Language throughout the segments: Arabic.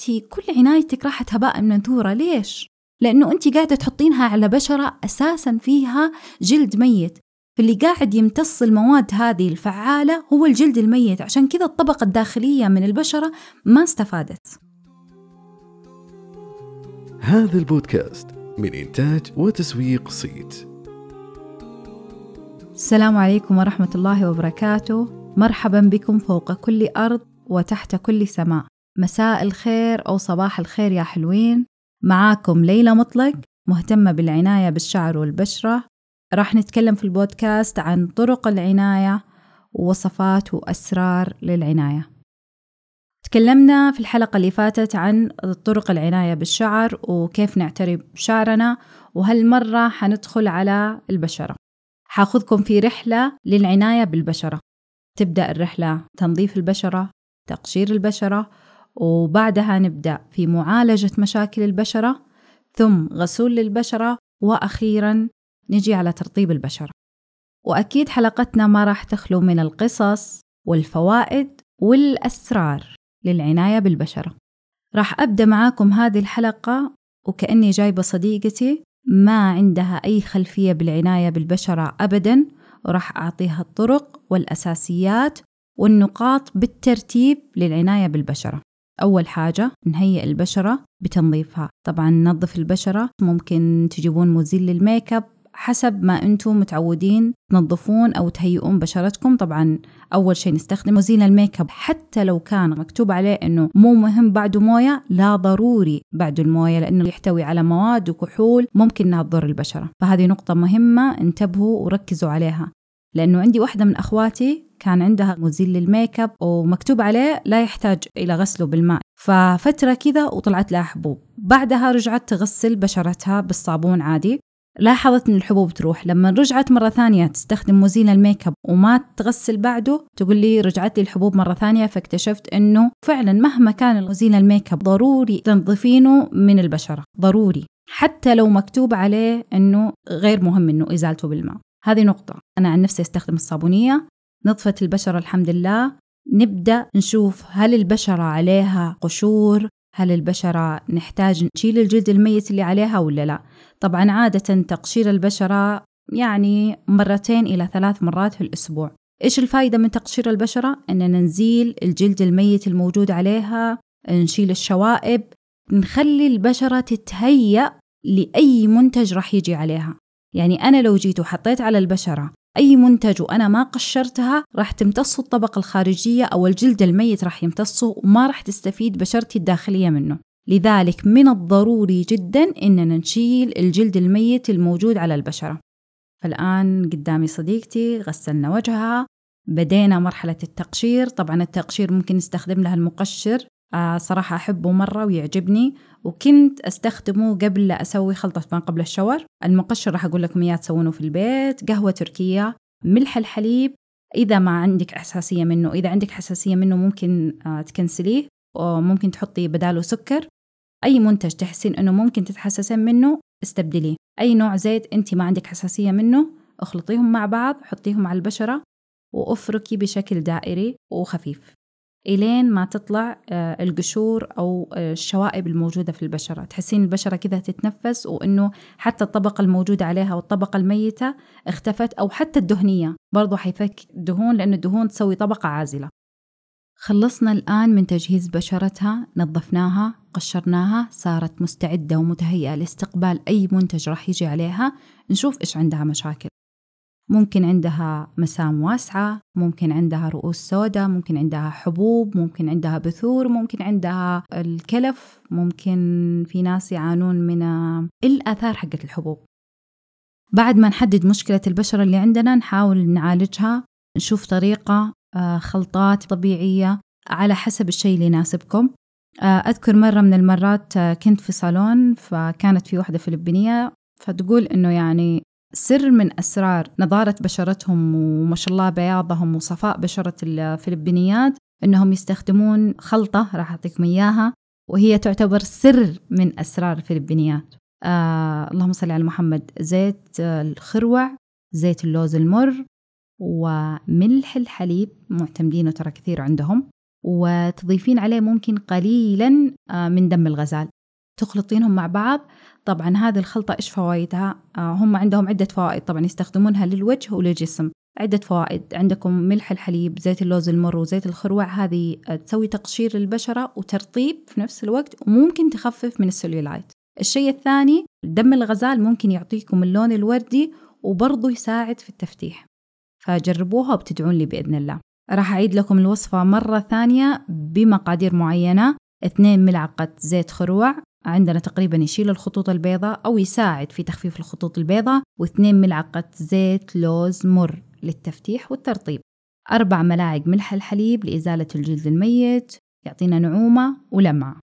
أنت كل عنايتك راحت هباء منثورة ليش؟ لأنه أنت قاعدة تحطينها على بشرة أساسا فيها جلد ميت. فاللي قاعد يمتص المواد هذه الفعالة هو الجلد الميت. عشان كذا الطبقة الداخلية من البشرة ما استفادت. هذا البودكاست من إنتاج وتسويق صيت. السلام عليكم ورحمة الله وبركاته. مرحبا بكم فوق كل أرض وتحت كل سماء. مساء الخير أو صباح الخير يا حلوين. معاكم ليلى مطلق مهتمة بالعناية بالشعر والبشرة. راح نتكلم في البودكاست عن طرق العناية ووصفات وأسرار للعناية. تكلمنا في الحلقة اللي فاتت عن طرق العناية بالشعر وكيف نعتني بشعرنا وهالمرة حندخل على البشرة. حاخذكم في رحلة للعناية بالبشرة. تبدأ الرحلة تنظيف البشرة تقشير البشرة وبعدها نبدأ في معالجة مشاكل البشرة ثم غسول للبشرة وأخيرا نجي على ترطيب البشرة. وأكيد حلقتنا ما راح تخلو من القصص والفوائد والأسرار للعناية بالبشرة. راح أبدأ معاكم هذه الحلقة وكأني جايبة صديقتي ما عندها أي خلفية بالعناية بالبشرة أبدا وراح أعطيها الطرق والأساسيات والنقاط بالترتيب للعناية بالبشرة. أول حاجة نهيئ البشرة بتنظيفها. طبعا ننظف البشرة ممكن تجيبون مزيل لل make up حسب ما أنتم متعودين تنظفون أو تهيئون بشرتكم. طبعا أول شيء نستخدم مزيل ال make up حتى لو كان مكتوب عليه أنه مو مهم بعده موية لا ضروري بعده الموية لأنه يحتوي على مواد وكحول ممكن أنها تضر البشرة. فهذه نقطة مهمة انتبهوا وركزوا عليها. لأنه عندي واحدة من أخواتي كان عندها مزيل لل make up ومكتوب عليه لا يحتاج إلى غسله بالماء. ففترة كذا وطلعت لها حبوب. بعدها رجعت تغسل بشرتها بالصابون عادي. لاحظت إن الحبوب تروح. لما رجعت مرة ثانية تستخدم مزيل ال make up وما تغسل بعده تقول لي رجعت لي الحبوب مرة ثانية فاكتشفت إنه فعلا مهما كان مزيل ال make up ضروري تنظفينه من البشرة. ضروري. حتى لو مكتوب عليه إنه غير مهم إنه إزالته بالماء. هذه نقطة. أنا عن نفسي أستخدم الصابونية. نظفت البشرة الحمد لله. نبدأ نشوف هل البشرة عليها قشور؟ هل البشرة نحتاج نشيل الجلد الميت اللي عليها ولا لا؟ طبعا عادة تقشير البشرة يعني مرتين إلى ثلاث مرات في الأسبوع. إيش الفايدة من تقشير البشرة؟ أننا نزيل الجلد الميت الموجود عليها نشيل الشوائب نخلي البشرة تتهيأ لأي منتج راح يجي عليها. يعني أنا لو جيت وحطيت على البشرة أي منتج وأنا ما قشرتها راح تمتصه الطبقة الخارجية أو الجلد الميت راح يمتصه وما راح تستفيد بشرتي الداخلية منه. لذلك من الضروري جدا إننا نشيل الجلد الميت الموجود على البشرة. فالآن قدامي صديقتي غسلنا وجهها بدينا مرحلة التقشير. طبعا التقشير ممكن نستخدم لها المقشر. آه صراحة أحبه مرة ويعجبني وكنت أستخدمه قبل لا أسوي خلطة ما قبل الشاور. المقشر راح أقول لكم إياه تسوونه في البيت قهوة تركية ملح الحليب. إذا ما عندك حساسية منه إذا عندك حساسية منه ممكن آه تكنسليه وممكن تحطي بداله سكر. أي منتج تحسين أنه ممكن تتحسسين منه استبدليه. أي نوع زيت أنت ما عندك حساسية منه أخلطيهم مع بعض حطيهم على البشرة وأفركي بشكل دائري وخفيف. إلين ما تطلع آه، القشور أو آه، الشوائب الموجودة في البشرة. تحسين البشرة كذا تتنفس وإنه حتى الطبقة الموجودة عليها والطبقة الميتة اختفت أو حتى الدهنية برضو حيفك الدهون لأن الدهون تسوي طبقة عازلة. خلصنا الآن من تجهيز بشرتها نظفناها قشرناها صارت مستعدة ومتهيئة لاستقبال أي منتج راح يجي عليها. نشوف إيش عندها مشاكل. ممكن عندها مسام واسعة ممكن عندها رؤوس سوداء ممكن عندها حبوب ممكن عندها بثور ممكن عندها الكلف ممكن في ناس يعانون من الآثار حقت الحبوب. بعد ما نحدد مشكلة البشرة اللي عندنا نحاول نعالجها نشوف طريقة آه، خلطات طبيعية على حسب الشيء اللي يناسبكم. آه، أذكر مرة من المرات آه، كنت في صالون فكانت في واحدة فلبينية فتقول إنه يعني سر من أسرار نضارة بشرتهم وما شاء الله بياضهم وصفاء بشرة الفلبينيات إنهم يستخدمون خلطة راح أعطيكم إياها وهي تعتبر سر من أسرار الفلبينيات. آه اللهم صل على محمد. زيت الخروع زيت اللوز المر وملح الحليب معتمدينه ترى كثير عندهم وتضيفين عليه ممكن قليلا آه، من دم الغزال. تخلطينهم مع بعض. طبعا هذه الخلطة إيش فوائدها؟ آه، هم عندهم عدة فوائد. طبعا يستخدمونها للوجه وللجسم. عدة فوائد. عندكم ملح الحليب زيت اللوز المر وزيت الخروع. هذه تسوي تقشير للبشرة وترطيب في نفس الوقت وممكن تخفف من السليولايت الشيء الثاني دم الغزال ممكن يعطيكم اللون الوردي وبرضه يساعد في التفتيح. فجربوها وبتدعون لي بإذن الله. راح أعيد لكم الوصفة مرة ثانية بمقادير معينة. اثنين ملعقة زيت خروع عندنا تقريبا يشيل الخطوط البيضاء أو يساعد في تخفيف الخطوط البيضاء واثنين ملعقة زيت لوز مر للتفتيح والترطيب. أربع ملاعق ملح الحليب لإزالة الجلد الميت يعطينا نعومة ولمعة.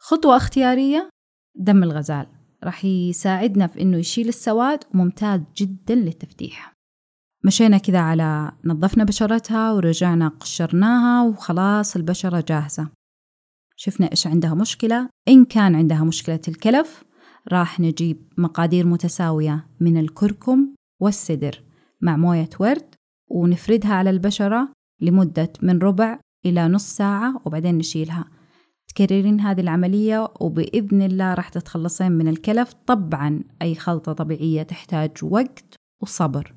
خطوة اختيارية دم الغزال. راح يساعدنا في إنه يشيل السواد وممتاز جدا للتفتيح. مشينا كذا على نظفنا بشرتها ورجعنا قشرناها وخلاص البشرة جاهزة. شفنا إيش عندها مشكلة. إن كان عندها مشكلة الكلف راح نجيب مقادير متساوية من الكركم والسدر مع موية ورد ونفردها على البشرة لمدة من ربع إلى نص ساعة وبعدين نشيلها. تكررين هذه العملية وبإذن الله راح تتخلصين من الكلف. طبعا أي خلطة طبيعية تحتاج وقت وصبر.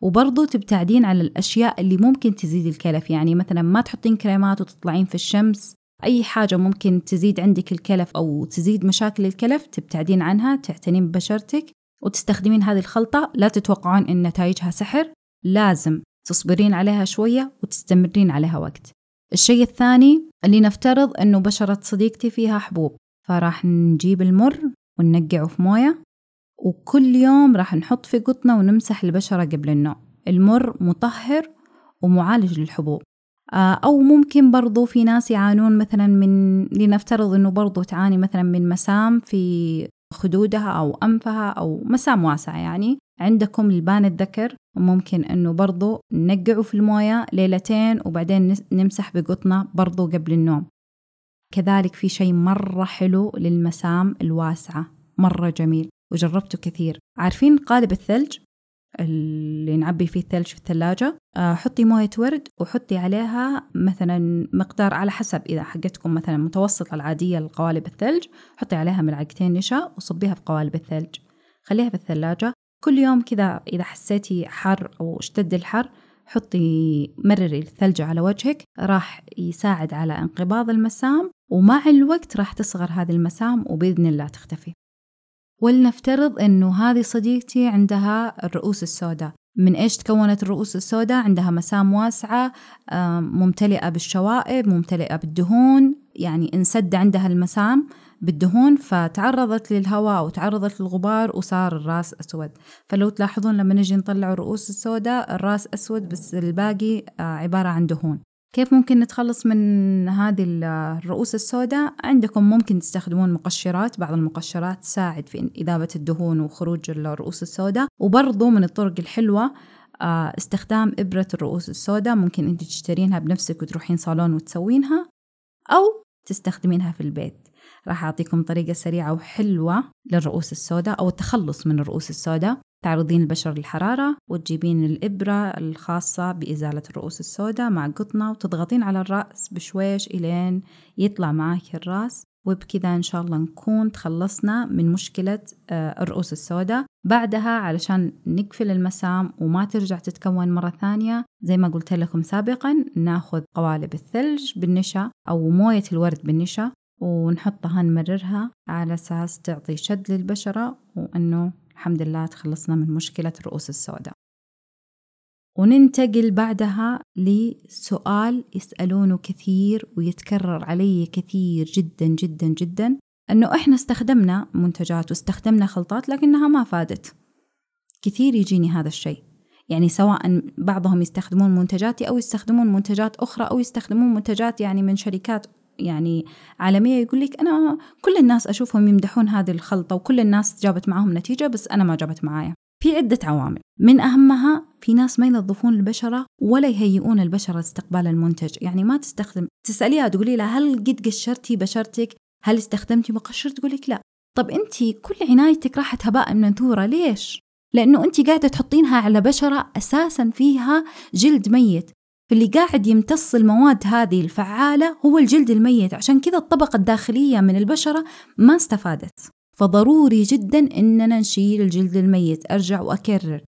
وبرضو تبتعدين على الأشياء اللي ممكن تزيد الكلف. يعني مثلا ما تحطين كريمات وتطلعين في الشمس أي حاجة ممكن تزيد عندك الكلف أو تزيد مشاكل الكلف تبتعدين عنها تعتنين ببشرتك وتستخدمين هذه الخلطة. لا تتوقعون إن نتائجها سحر لازم تصبرين عليها شوية وتستمرين عليها وقت. الشيء الثاني اللي نفترض أنه بشرة صديقتي فيها حبوب فراح نجيب المر وننقعه في موية وكل يوم راح نحط في قطنة ونمسح البشرة قبل النوم. المر مطهر ومعالج للحبوب. أو ممكن برضو في ناس يعانون مثلا من لنفترض أنه برضو تعاني مثلا من مسام في خدودها أو أنفها أو مسام واسعة يعني. عندكم البان الذكر ممكن أنه برضو ننقعه في الموية ليلتين وبعدين نمسح بقطنة برضو قبل النوم. كذلك في شيء مرة حلو للمسام الواسعة مرة جميل وجربته كثير. عارفين قالب الثلج؟ اللي نعبي فيه الثلج في الثلاجة. آه، حطي موية ورد وحطي عليها مثلا مقدار على حسب إذا حقتكم مثلا متوسطة العادية لقوالب الثلج حطي عليها ملعقتين نشا وصبيها في قوالب الثلج. خليها في الثلاجة. كل يوم كذا إذا حسيتي حر أو اشتد الحر حطي مرري الثلج على وجهك. راح يساعد على انقباض المسام ومع الوقت راح تصغر هذه المسام وبإذن الله تختفي. ولنفترض أنه هذه صديقتي عندها الرؤوس السوداء. من إيش تكونت الرؤوس السوداء؟ عندها مسام واسعة ممتلئة بالشوائب ممتلئة بالدهون. يعني انسد عندها المسام بالدهون فتعرضت للهواء وتعرضت للغبار وصار الرأس أسود. فلو تلاحظون لما نجي نطلع الرؤوس السوداء الرأس أسود بس الباقي آه، عبارة عن دهون. كيف ممكن نتخلص من هذه الرؤوس السوداء؟ عندكم ممكن تستخدمون مقشرات بعض المقشرات تساعد في إذابة الدهون وخروج الرؤوس السوداء. وبرضو من الطرق الحلوة آه، استخدام إبرة الرؤوس السوداء. ممكن أنت تشترينها بنفسك وتروحين صالون وتسوينها أو تستخدمينها في البيت. راح أعطيكم طريقة سريعة وحلوة للرؤوس السوداء أو التخلص من الرؤوس السوداء. تعرضين البشرة للحرارة وتجيبين الإبرة الخاصة بإزالة الرؤوس السوداء مع قطنة وتضغطين على الرأس بشويش إلين يطلع معك الرأس. وبكذا إن شاء الله نكون تخلصنا من مشكلة آه، الرؤوس السوداء. بعدها علشان نقفل المسام وما ترجع تتكون مرة ثانية زي ما قلت لكم سابقا ناخذ قوالب الثلج بالنشا أو موية الورد بالنشا ونحطها نمررها على أساس تعطي شد للبشرة وأنه الحمد لله تخلصنا من مشكلة الرؤوس السوداء. وننتقل بعدها لسؤال يسألونه كثير ويتكرر علي كثير جدا جدا جدا أنه إحنا استخدمنا منتجات واستخدمنا خلطات لكنها ما فادت. كثير يجيني هذا الشيء. يعني سواء بعضهم يستخدمون منتجاتي أو يستخدمون منتجات أخرى أو يستخدمون منتجات يعني من شركات يعني عالمية يقول لك أنا كل الناس أشوفهم يمدحون هذه الخلطة وكل الناس جابت معهم نتيجة بس أنا ما جابت معايا. في عدة عوامل. من أهمها في ناس ما ينظفون البشرة ولا يهيئون البشرة لاستقبال المنتج. يعني ما تستخدم تسأليها تقولي لها هل قد قشرتي بشرتك؟ هل استخدمتي مقشر؟ تقول لك لا. طب أنت كل عنايتك راحت هباء منثورة ليش؟ لأنه أنت قاعدة تحطينها على بشرة أساسا فيها جلد ميت. فاللي قاعد يمتص المواد هذه الفعالة هو الجلد الميت. عشان كذا الطبقة الداخلية من البشرة ما استفادت. فضروري جدا إننا نشيل الجلد الميت. أرجع وأكرر.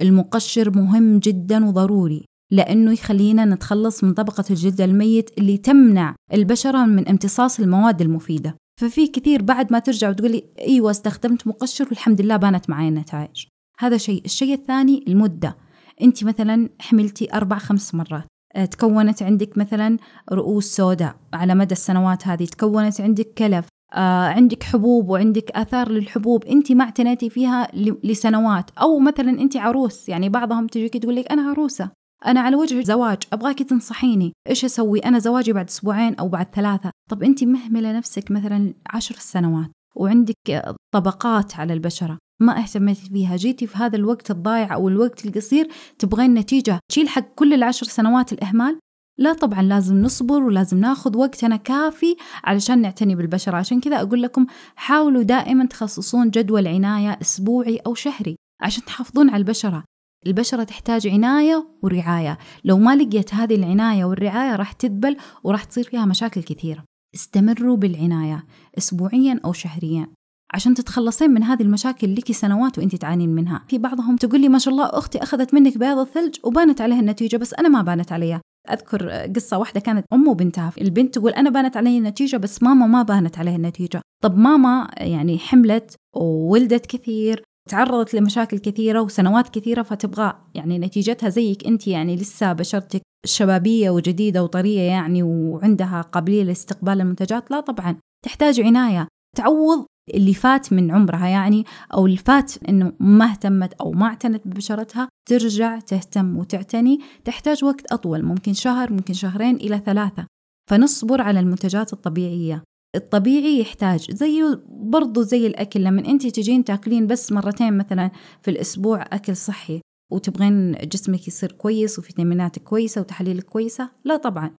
المقشر مهم جدا وضروري لأنه يخلينا نتخلص من طبقة الجلد الميت اللي تمنع البشرة من امتصاص المواد المفيدة. ففي كثير بعد ما ترجع وتقولي أيوة استخدمت مقشر والحمد لله بانت معي النتائج هذا شيء. الشيء الثاني المدة. أنت مثلا حملتي أربع خمس مرات آه، تكونت عندك مثلا رؤوس سوداء على مدى السنوات هذه تكونت عندك كلف آه عندك حبوب وعندك آثار للحبوب أنت ما اعتنيتي فيها لسنوات. أو مثلا أنت عروس يعني بعضهم تجيك تقول لك أنا عروسة أنا على وجه زواج أبغاكي تنصحيني إيش أسوي؟ أنا زواجي بعد أسبوعين أو بعد ثلاثة. طب أنت مهملة نفسك مثلا عشر سنوات وعندك طبقات على البشرة. ما اهتميتي فيها. جيتي في هذا الوقت الضايع أو الوقت القصير تبغين نتيجة. تشيل حق كل العشر سنوات الإهمال؟ لا طبعا لازم نصبر ولازم ناخذ وقتنا كافي علشان نعتني بالبشرة عشان كذا أقول لكم حاولوا دائما تخصصون جدول عناية أسبوعي أو شهري عشان تحافظون على البشرة. البشرة تحتاج عناية ورعاية. لو ما لقيت هذه العناية والرعاية راح تذبل وراح تصير فيها مشاكل كثيرة. استمروا بالعناية أسبوعيا أو شهريا. عشان تتخلصين من هذه المشاكل لك سنوات وانت تعانين منها. في بعضهم تقول لي ما شاء الله أختي أخذت منك بياض الثلج وبانت عليها النتيجة بس أنا ما بانت عليها. أذكر قصة واحدة كانت ام وبنتها. البنت تقول أنا بانت علي النتيجة بس ماما ما بانت عليها النتيجة. طب ماما يعني حملت وولدت كثير تعرضت لمشاكل كثيرة وسنوات كثيرة فتبغى يعني نتيجتها زيك أنت يعني لسه بشرتك شبابية وجديدة وطرية يعني وعندها قابلية لاستقبال المنتجات؟ لا طبعا. تحتاج عناية. تعوض اللي فات من عمرها يعني أو اللي فات إنه ما اهتمت أو ما اعتنت ببشرتها ترجع تهتم وتعتني. تحتاج وقت أطول ممكن شهر ممكن شهرين إلى ثلاثة. فنصبر على المنتجات الطبيعية. الطبيعي يحتاج زيه برضو زي الأكل لما أنت تجين تاكلين بس مرتين مثلا في الأسبوع أكل صحي وتبغين جسمك يصير كويس وفيتاميناتك كويسة وتحاليلك كويسة لا طبعا.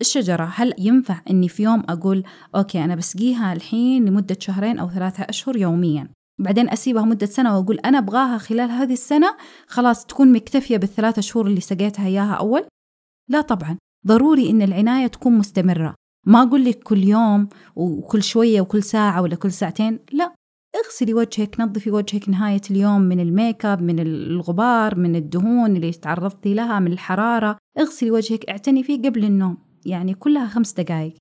الشجرة هل ينفع أني في يوم أقول okay أنا بسقيها الحين لمدة شهرين أو ثلاثة أشهر يوميا بعدين أسيبها مدة سنة وأقول أنا أبغاها خلال هذه السنة خلاص تكون مكتفية بالثلاثة شهور اللي سقيتها إياها أول؟ لا طبعا ضروري إن العناية تكون مستمرة. ما أقول لك كل يوم وكل شوية وكل ساعة ولا كل ساعتين لا. اغسلي وجهك نظفي وجهك نهاية اليوم من ال make up من الغبار من الدهون اللي تعرضتي لها من الحرارة. اغسلي وجهك اعتني فيه قبل النوم. يعني كلها خمس دقائق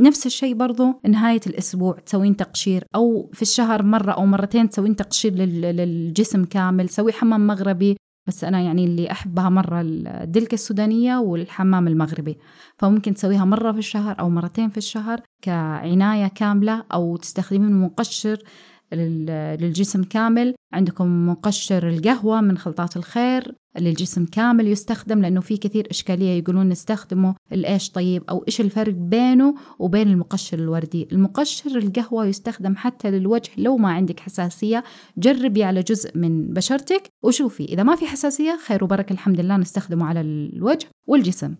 نفس الشيء برضو نهاية الأسبوع تسوين تقشير أو في الشهر مرة أو مرتين تسوين تقشير للجسم كامل سوي حمام مغربي. بس أنا يعني اللي أحبها مرة الدلكة السودانية والحمام المغربي. فممكن تسويها مرة في الشهر أو مرتين في الشهر كعناية كاملة أو تستخدمين مقشر للجسم كامل. عندكم مقشر القهوة من خلطات الخير. للجسم كامل يستخدم لأنه في كثير إشكالية يقولون نستخدمه. الإيش طيب؟ أو إيش الفرق بينه وبين المقشر الوردي؟ المقشر القهوة يستخدم حتى للوجه لو ما عندك حساسية. جربي على جزء من بشرتك وشوفي. إذا ما في حساسية خير وبركة الحمد لله نستخدمه على الوجه والجسم.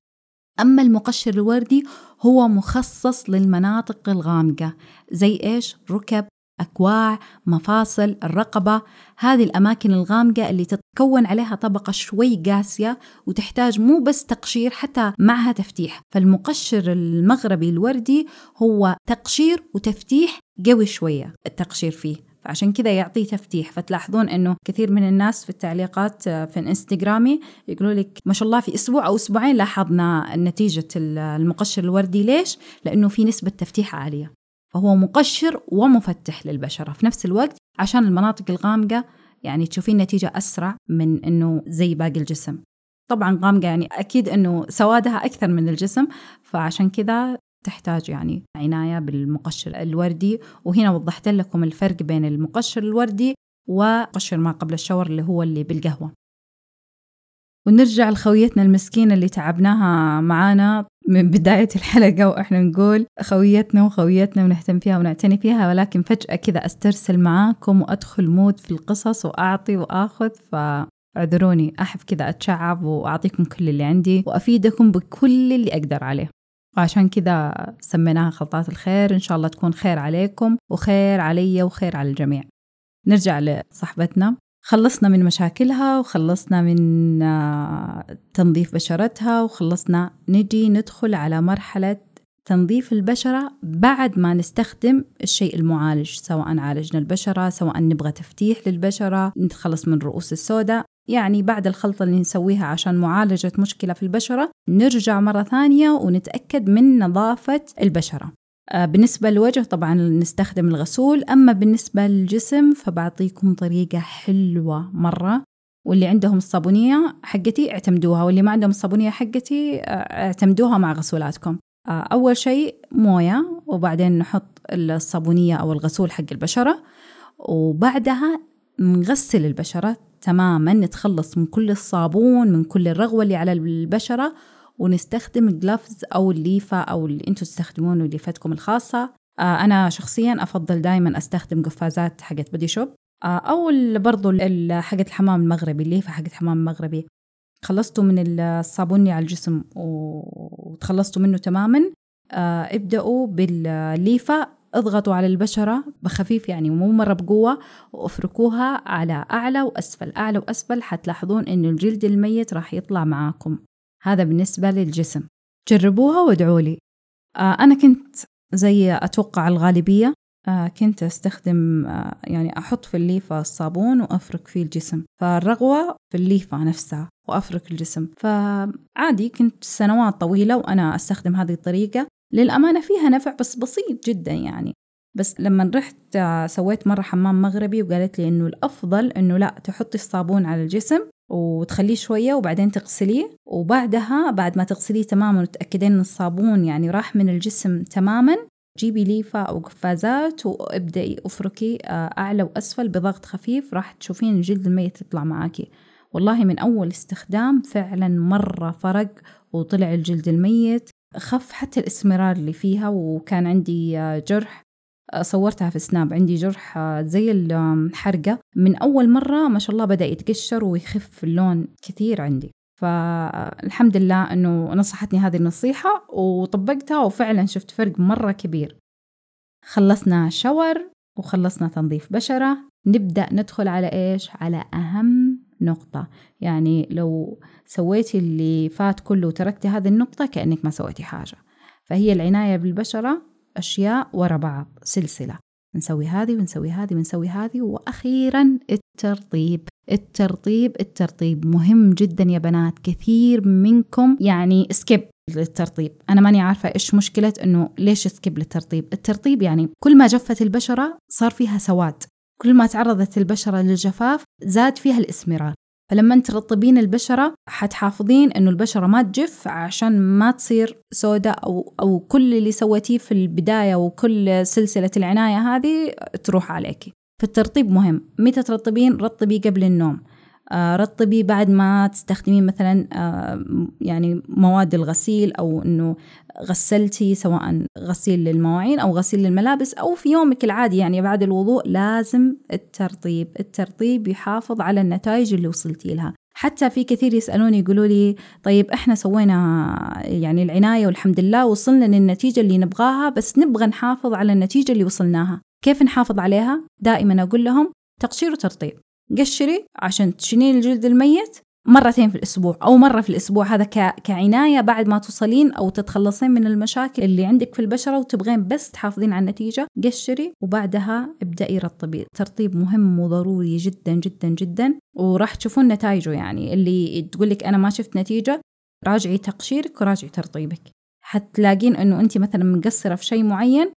أما المقشر الوردي هو مخصص للمناطق الغامقة. زي إيش؟ ركب أكواع، مفاصل، الرقبة، هذه الأماكن الغامقة اللي تتكون عليها طبقة شوي قاسية وتحتاج مو بس تقشير حتى معها تفتيح، فالمقشر المغربي الوردي هو تقشير وتفتيح قوي شوية التقشير فيه. فعشان كذا يعطيه تفتيح فتلاحظون إنه كثير من الناس في التعليقات في الانستغرامي يقولوا لك ما شاء الله في أسبوع أو أسبوعين لاحظنا نتيجة المقشر الوردي ليش؟ لأنه في نسبة تفتيح عالية فهو مقشر ومفتح للبشرة في نفس الوقت عشان المناطق الغامقة يعني تشوفين نتيجة أسرع من إنه زي باقي الجسم. طبعا غامقة يعني أكيد إنه سوادها أكثر من الجسم فعشان كذا تحتاج يعني عناية بالمقشر الوردي. وهنا وضحت لكم الفرق بين المقشر الوردي وقشر ما قبل الشاور اللي هو اللي بالقهوة. ونرجع لخويتنا المسكينة اللي تعبناها معانا. من بداية الحلقة وإحنا نقول خويتنا وخويتنا ونهتم فيها ونعتني فيها ولكن فجأة كذا أسترسل معاكم وأدخل مود في القصص وأعطي وآخذ فاعذروني أحب كذا أتشعب وأعطيكم كل اللي عندي وأفيدكم بكل اللي أقدر عليه. وعشان كذا سميناها خلطات الخير إن شاء الله تكون خير عليكم وخير علي وخير على الجميع. نرجع لصاحبتنا خلصنا من مشاكلها وخلصنا من آه، تنظيف بشرتها وخلصنا نجي ندخل على مرحلة تنظيف البشرة بعد ما نستخدم الشيء المعالج سواء عالجنا البشرة سواء نبغى تفتيح للبشرة نتخلص من رؤوس السوداء. يعني بعد الخلطة اللي نسويها عشان معالجة مشكلة في البشرة نرجع مرة ثانية ونتأكد من نظافة البشرة. بالنسبة للوجه طبعا نستخدم الغسول أما بالنسبة للجسم فبعطيكم طريقة حلوة مرة واللي عندهم الصابونية حقتي اعتمدوها واللي ما عندهم الصابونية حقتي آه، اعتمدوها مع غسولاتكم. آه، أول شيء موية وبعدين نحط الصابونية أو الغسول حق البشرة وبعدها نغسل البشرة تماما نتخلص من كل الصابون من كل الرغوة اللي على البشرة ونستخدم الجلافز أو الليفة أو اللي أنتم تستخدمونه ليفتكم الخاصة. آه، أنا شخصيا أفضل دائما أستخدم قفازات حقت بدي شوب آه، أو برضو حقت الحمام المغربي الليفة حقت الحمام المغربي. خلصتوا من الصابون على الجسم وتخلصتوا منه تماما. آه، ابدأوا بالليفة اضغطوا على البشرة بخفيف يعني مو مرة بقوة وافركوها على أعلى وأسفل. أعلى وأسفل حتلاحظون إنه الجلد الميت راح يطلع معاكم. هذا بالنسبة للجسم. جربوها وادعوا لي. آه أنا كنت زي أتوقع الغالبية آه كنت أستخدم آه يعني أحط في الليفة الصابون وأفرك فيه الجسم. فالرغوة في الليفة نفسها وأفرك الجسم. فعادي كنت سنوات طويلة وأنا أستخدم هذه الطريقة. للأمانة فيها نفع بس بسيط جدا يعني. بس لما رحت سويت مرة حمام مغربي وقالت لي إنه الأفضل إنه لا تحطي الصابون على الجسم وتخليه شوية وبعدين تغسليه. وبعدها بعد ما تغسليه تماما وتأكدين إن الصابون يعني راح من الجسم تماما جيبي ليفة أو قفازات وابدأي أفركي آه، أعلى وأسفل بضغط خفيف راح تشوفين الجلد الميت يطلع معاكي. والله من أول استخدام فعلا مرة فرق وطلع الجلد الميت خف حتى الإسمرار اللي فيها وكان عندي آه، جرح صورتها في سناب عندي جرح آه، زي الحرقة. من أول مرة ما شاء الله بدأ يتقشر ويخف اللون كثير عندي. فالحمد لله أنه نصحتني هذه النصيحة وطبقتها وفعلا شفت فرق مرة كبير. خلصنا shower وخلصنا تنظيف بشرة. نبدأ ندخل على إيش؟ على أهم نقطة. يعني لو سويتي اللي فات كله وتركتي هذه النقطة كأنك ما سويتي حاجة. فهي العناية بالبشرة أشياء ورا بعض سلسلة. نسوي هذه ونسوي هذه ونسوي هذه وأخيرا الترطيب. الترطيب الترطيب مهم جدا يا بنات كثير منكم يعني skip للترطيب. أنا ماني عارفة إيش مشكلة إنه ليش skip للترطيب؟ الترطيب يعني كل ما جفت البشرة صار فيها سواد. كل ما تعرضت البشرة للجفاف زاد فيها الإسمرار. فلما ترطبين البشرة حتحافظين إنه البشرة ما تجف عشان ما تصير سوداء أو أو كل اللي سويتيه في البداية وكل سلسلة العناية هذه تروح عليكي. فالترطيب مهم. متى ترطبين؟ رطبي قبل النوم. آه، رطبي بعد ما تستخدمين مثلا آه، يعني مواد الغسيل أو إنه غسلتي سواء غسيل للمواعين أو غسيل للملابس أو في يومك العادي يعني بعد الوضوء لازم الترطيب الترطيب يحافظ على النتائج اللي وصلتي لها. حتى في كثير يسألوني يقولوا لي طيب إحنا سوينا يعني العناية والحمد لله وصلنا للنتيجة اللي نبغاها بس نبغى نحافظ على النتيجة اللي وصلناها. كيف نحافظ عليها؟ دائما أقول لهم تقشير وترطيب. قشري عشان تشيلين الجلد الميت مرتين في الأسبوع أو مرة في الأسبوع. هذا كعناية بعد ما توصلين أو تتخلصين من المشاكل اللي عندك في البشرة وتبغين بس تحافظين على النتيجة. قشري وبعدها ابدأي رطبي. ترطيب مهم وضروري جدا جدا جدا. وراح تشوفون نتائجه يعني. اللي تقولك أنا ما شفت نتيجة راجعي تقشيرك وراجعي ترطيبك. حتلاقين أنه أنت مثلا مقصرة في شيء معين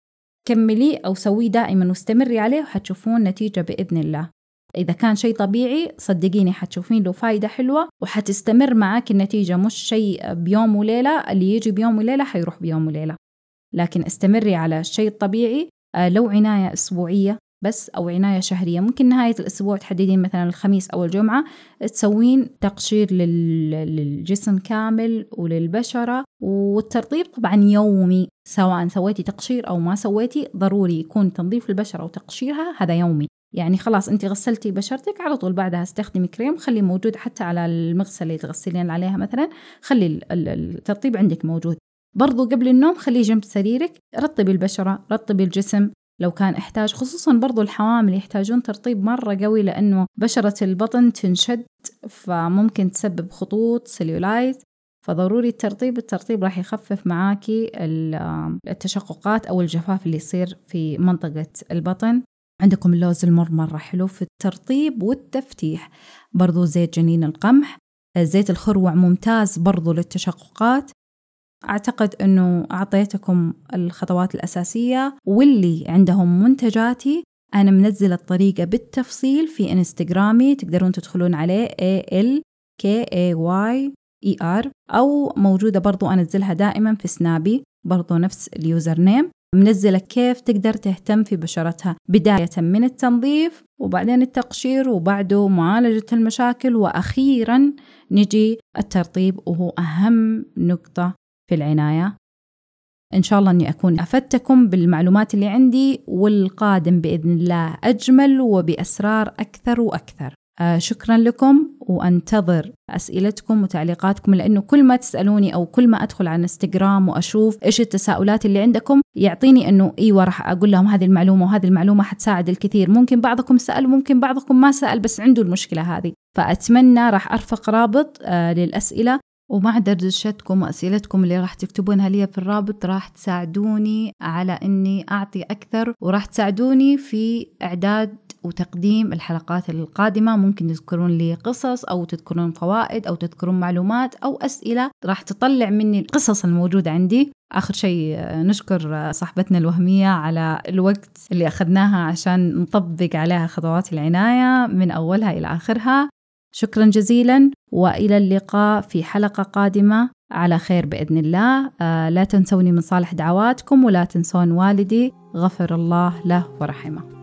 كمليه أو سويه دائما واستمري عليه وحتشوفون نتيجة بإذن الله. إذا كان شيء طبيعي صدقيني حتشوفين له فايدة حلوة وحتستمر معاك النتيجة مش شيء بيوم وليلة اللي يجي بيوم وليلة حيروح بيوم وليلة. لكن استمري على الشيء الطبيعي آه، لو عناية أسبوعية بس أو عناية شهرية. ممكن نهاية الأسبوع تحددين مثلا الخميس أو الجمعة تسوين تقشير للجسم كامل وللبشرة والترطيب طبعا يومي. سواء سويتي تقشير أو ما سويتي ضروري يكون تنظيف البشرة وتقشيرها هذا يومي. يعني خلاص انت غسلتي بشرتك على طول بعدها استخدمي كريم خليه موجود حتى على المغسله اللي تغسلين عليها مثلا. خلي الترطيب عندك موجود. برضو قبل النوم خليه جنب سريرك رطبي البشرة رطبي الجسم. لو كان إحتاج خصوصا برضو الحوامل يحتاجون ترطيب مرة قوي لأنه بشرة البطن تنشد فممكن تسبب خطوط سليولايت فضروري الترطيب. الترطيب راح يخفف معاكي التشققات أو الجفاف اللي يصير في منطقة البطن. عندكم اللوز المر مرة حلو في الترطيب والتفتيح. برضو زيت جنين القمح. زيت الخروع ممتاز برضو للتشققات. أعتقد أنه أعطيتكم الخطوات الأساسية واللي عندهم منتجاتي. أنا منزلة الطريقة بالتفصيل في إنستغرامي تقدرون تدخلون عليه A L K A Y E R أو موجودة برضو أنزلها دائما في سنابي برضو نفس اليوزر نيم. منزلة كيف تقدر تهتم في بشرتها بداية من التنظيف وبعدين التقشير وبعده معالجة المشاكل وأخيرا نجي الترطيب وهو أهم نقطة في العناية. إن شاء الله أني أكون أفدتكم بالمعلومات اللي عندي والقادم بإذن الله أجمل وبأسرار أكثر وأكثر. آه شكرا لكم وأنتظر أسئلتكم وتعليقاتكم لأنه كل ما تسألوني أو كل ما أدخل على إنستغرام وأشوف إيش التساؤلات اللي عندكم يعطيني إنه إيوه راح أقول لهم هذه المعلومة وهذه المعلومة حتساعد الكثير. ممكن بعضكم سأل وممكن بعضكم ما سأل بس عنده المشكلة هذه. فأتمنى راح أرفق رابط آه للأسئلة ومع دردشتكم وأسئلتكم اللي راح تكتبونها لي في الرابط راح تساعدوني على أني أعطي أكثر وراح تساعدوني في إعداد وتقديم الحلقات القادمة. ممكن تذكرون لي قصص أو تذكرون فوائد أو تذكرون معلومات أو أسئلة راح تطلع مني القصص الموجودة عندي. آخر شيء نشكر صاحبتنا الوهمية على الوقت اللي أخذناها عشان نطبق عليها خطوات العناية من أولها إلى آخرها. شكرا جزيلا وإلى اللقاء في حلقة قادمة. على خير بإذن الله. آه لا تنسوني من صالح دعواتكم ولا تنسون والدي غفر الله له ورحمه.